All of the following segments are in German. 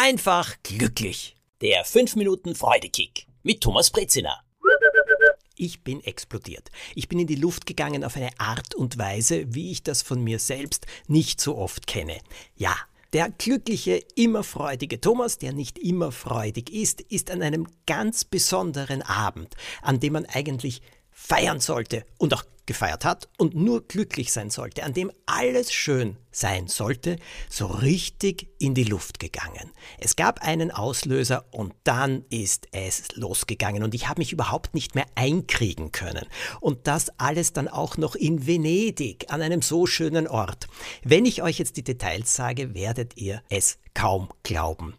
einfach glücklich. Der 5 Minuten Freudekick mit Thomas Brezina. Ich bin explodiert. Ich bin in die Luft gegangen auf eine Art und Weise, wie ich das von mir selbst nicht so oft kenne. Ja, der glückliche, immer freudige Thomas, der nicht immer freudig ist, ist an einem ganz besonderen Abend, an dem man eigentlich feiern sollte und auch gefeiert hat und nur glücklich sein sollte, an dem alles schön sein sollte, so richtig in die Luft gegangen. Es gab einen Auslöser und dann ist es losgegangen und ich habe mich überhaupt nicht mehr einkriegen können. Und das alles dann auch noch in Venedig, an einem so schönen Ort. Wenn ich euch jetzt die Details sage, werdet ihr es kaum glauben.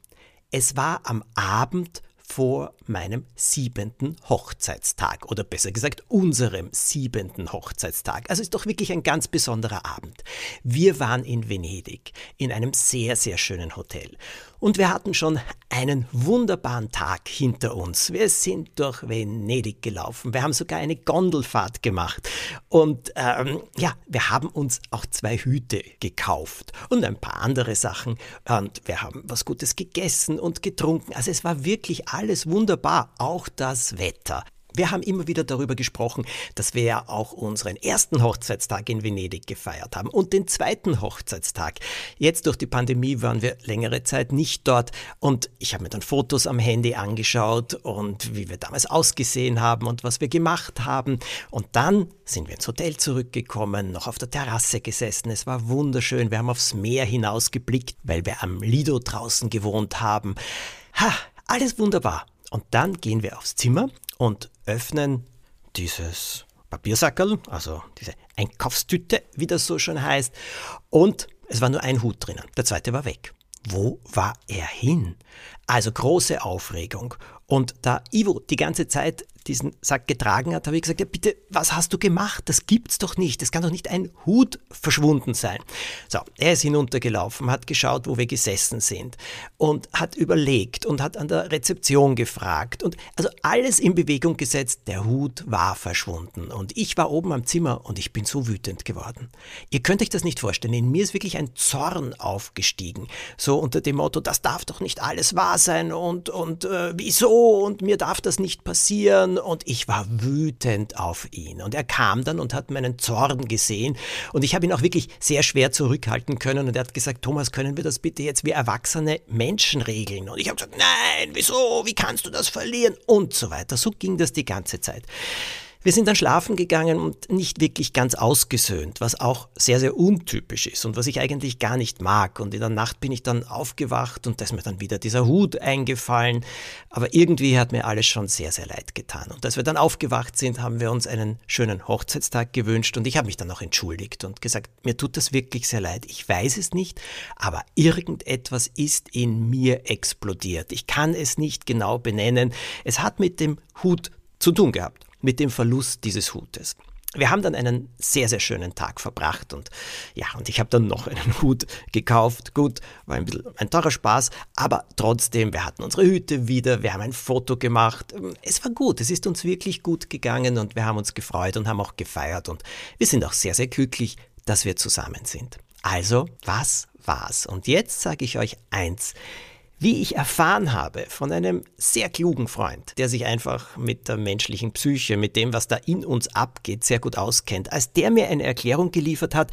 Es war am Abend vor meinem siebenten Hochzeitstag oder besser gesagt unserem siebenten Hochzeitstag. Also ist doch wirklich ein ganz besonderer Abend. Wir waren in Venedig in einem sehr, sehr schönen Hotel und wir hatten schon einen wunderbaren Tag hinter uns. Wir sind durch Venedig gelaufen. Wir haben sogar eine Gondelfahrt gemacht. Und ähm, ja, wir haben uns auch zwei Hüte gekauft und ein paar andere Sachen. Und wir haben was Gutes gegessen und getrunken. Also es war wirklich alles wunderbar. Auch das Wetter. Wir haben immer wieder darüber gesprochen, dass wir ja auch unseren ersten Hochzeitstag in Venedig gefeiert haben und den zweiten Hochzeitstag. Jetzt durch die Pandemie waren wir längere Zeit nicht dort und ich habe mir dann Fotos am Handy angeschaut und wie wir damals ausgesehen haben und was wir gemacht haben. Und dann sind wir ins Hotel zurückgekommen, noch auf der Terrasse gesessen. Es war wunderschön. Wir haben aufs Meer hinausgeblickt, weil wir am Lido draußen gewohnt haben. Ha, alles wunderbar. Und dann gehen wir aufs Zimmer und öffnen dieses Papiersackerl, also diese Einkaufstüte, wie das so schön heißt. Und es war nur ein Hut drinnen. Der zweite war weg. Wo war er hin? Also große Aufregung. Und da Ivo die ganze Zeit diesen Sack getragen hat, habe ich gesagt, ja bitte, was hast du gemacht? Das gibt's doch nicht. Es kann doch nicht ein Hut verschwunden sein. So, er ist hinuntergelaufen, hat geschaut, wo wir gesessen sind und hat überlegt und hat an der Rezeption gefragt und also alles in Bewegung gesetzt. Der Hut war verschwunden und ich war oben am Zimmer und ich bin so wütend geworden. Ihr könnt euch das nicht vorstellen. In mir ist wirklich ein Zorn aufgestiegen. So unter dem Motto, das darf doch nicht alles wahr sein und, und äh, wieso und mir darf das nicht passieren und ich war wütend auf ihn. Und er kam dann und hat meinen Zorn gesehen und ich habe ihn auch wirklich sehr schwer zurückhalten können und er hat gesagt, Thomas, können wir das bitte jetzt wie erwachsene Menschen regeln? Und ich habe gesagt, nein, wieso, wie kannst du das verlieren? Und so weiter. So ging das die ganze Zeit. Wir sind dann schlafen gegangen und nicht wirklich ganz ausgesöhnt, was auch sehr, sehr untypisch ist und was ich eigentlich gar nicht mag. Und in der Nacht bin ich dann aufgewacht und da ist mir dann wieder dieser Hut eingefallen. Aber irgendwie hat mir alles schon sehr, sehr leid getan. Und als wir dann aufgewacht sind, haben wir uns einen schönen Hochzeitstag gewünscht und ich habe mich dann auch entschuldigt und gesagt, mir tut das wirklich sehr leid. Ich weiß es nicht, aber irgendetwas ist in mir explodiert. Ich kann es nicht genau benennen. Es hat mit dem Hut zu tun gehabt mit dem Verlust dieses Hutes. Wir haben dann einen sehr, sehr schönen Tag verbracht und ja, und ich habe dann noch einen Hut gekauft. Gut, war ein bisschen ein teurer Spaß, aber trotzdem, wir hatten unsere Hüte wieder, wir haben ein Foto gemacht. Es war gut, es ist uns wirklich gut gegangen und wir haben uns gefreut und haben auch gefeiert und wir sind auch sehr, sehr glücklich, dass wir zusammen sind. Also, was war's? Und jetzt sage ich euch eins. Wie ich erfahren habe von einem sehr klugen Freund, der sich einfach mit der menschlichen Psyche, mit dem, was da in uns abgeht, sehr gut auskennt, als der mir eine Erklärung geliefert hat,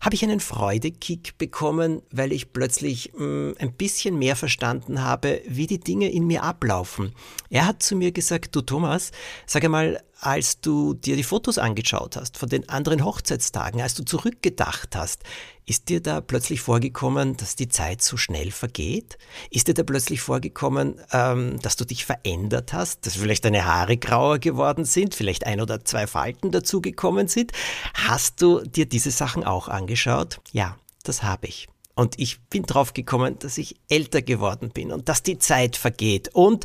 habe ich einen Freudekick bekommen, weil ich plötzlich mh, mm, ein bisschen mehr verstanden habe, wie die Dinge in mir ablaufen. Er hat zu mir gesagt, du Thomas, sag einmal, als du dir die Fotos angeschaut hast von den anderen Hochzeitstagen, als du zurückgedacht hast, ist dir da plötzlich vorgekommen, dass die Zeit so schnell vergeht? Ist dir da plötzlich vorgekommen, ähm, dass du dich verändert hast, dass vielleicht deine Haare grauer geworden sind, vielleicht ein oder zwei Falten dazugekommen sind? Hast du dir diese Sachen auch angeschaut? Ja, das habe ich. Und ich bin drauf gekommen, dass ich älter geworden bin und dass die Zeit vergeht. Und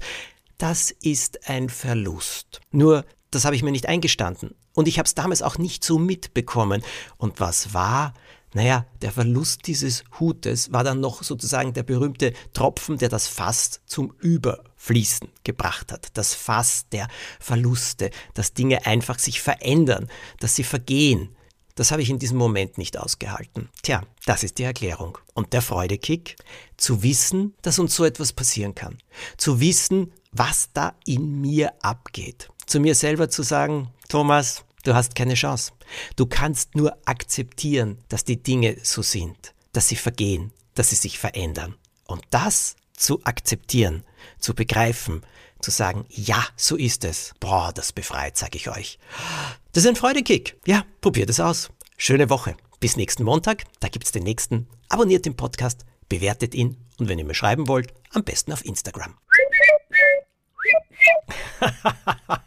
das ist ein Verlust. Nur das habe ich mir nicht eingestanden. Und ich habe es damals auch nicht so mitbekommen. Und was war? Naja, der Verlust dieses Hutes war dann noch sozusagen der berühmte Tropfen, der das Fass zum Überfließen gebracht hat. Das Fass der Verluste, dass Dinge einfach sich verändern, dass sie vergehen. das habe ich in diesem Moment nicht ausgehalten. Tja, das ist die Erklärung. Und der Freudekick? Zu wissen, dass uns so etwas passieren kann. Zu wissen, was da in mir abgeht. Zu mir selber zu sagen, Thomas, du hast keine Chance. Du kannst nur akzeptieren, dass die Dinge so sind, dass sie vergehen, dass sie sich verändern. Und das zu akzeptieren, zu begreifen, zu sagen, ja, so ist es. Boah, das befreit, sage ich euch. Das ist ein Freudekick. Ja, probiert es aus. Schöne Woche. Bis nächsten Montag, da gibt's den nächsten. Abonniert den Podcast, bewertet ihn und wenn ihr mir schreiben wollt, am besten auf Instagram.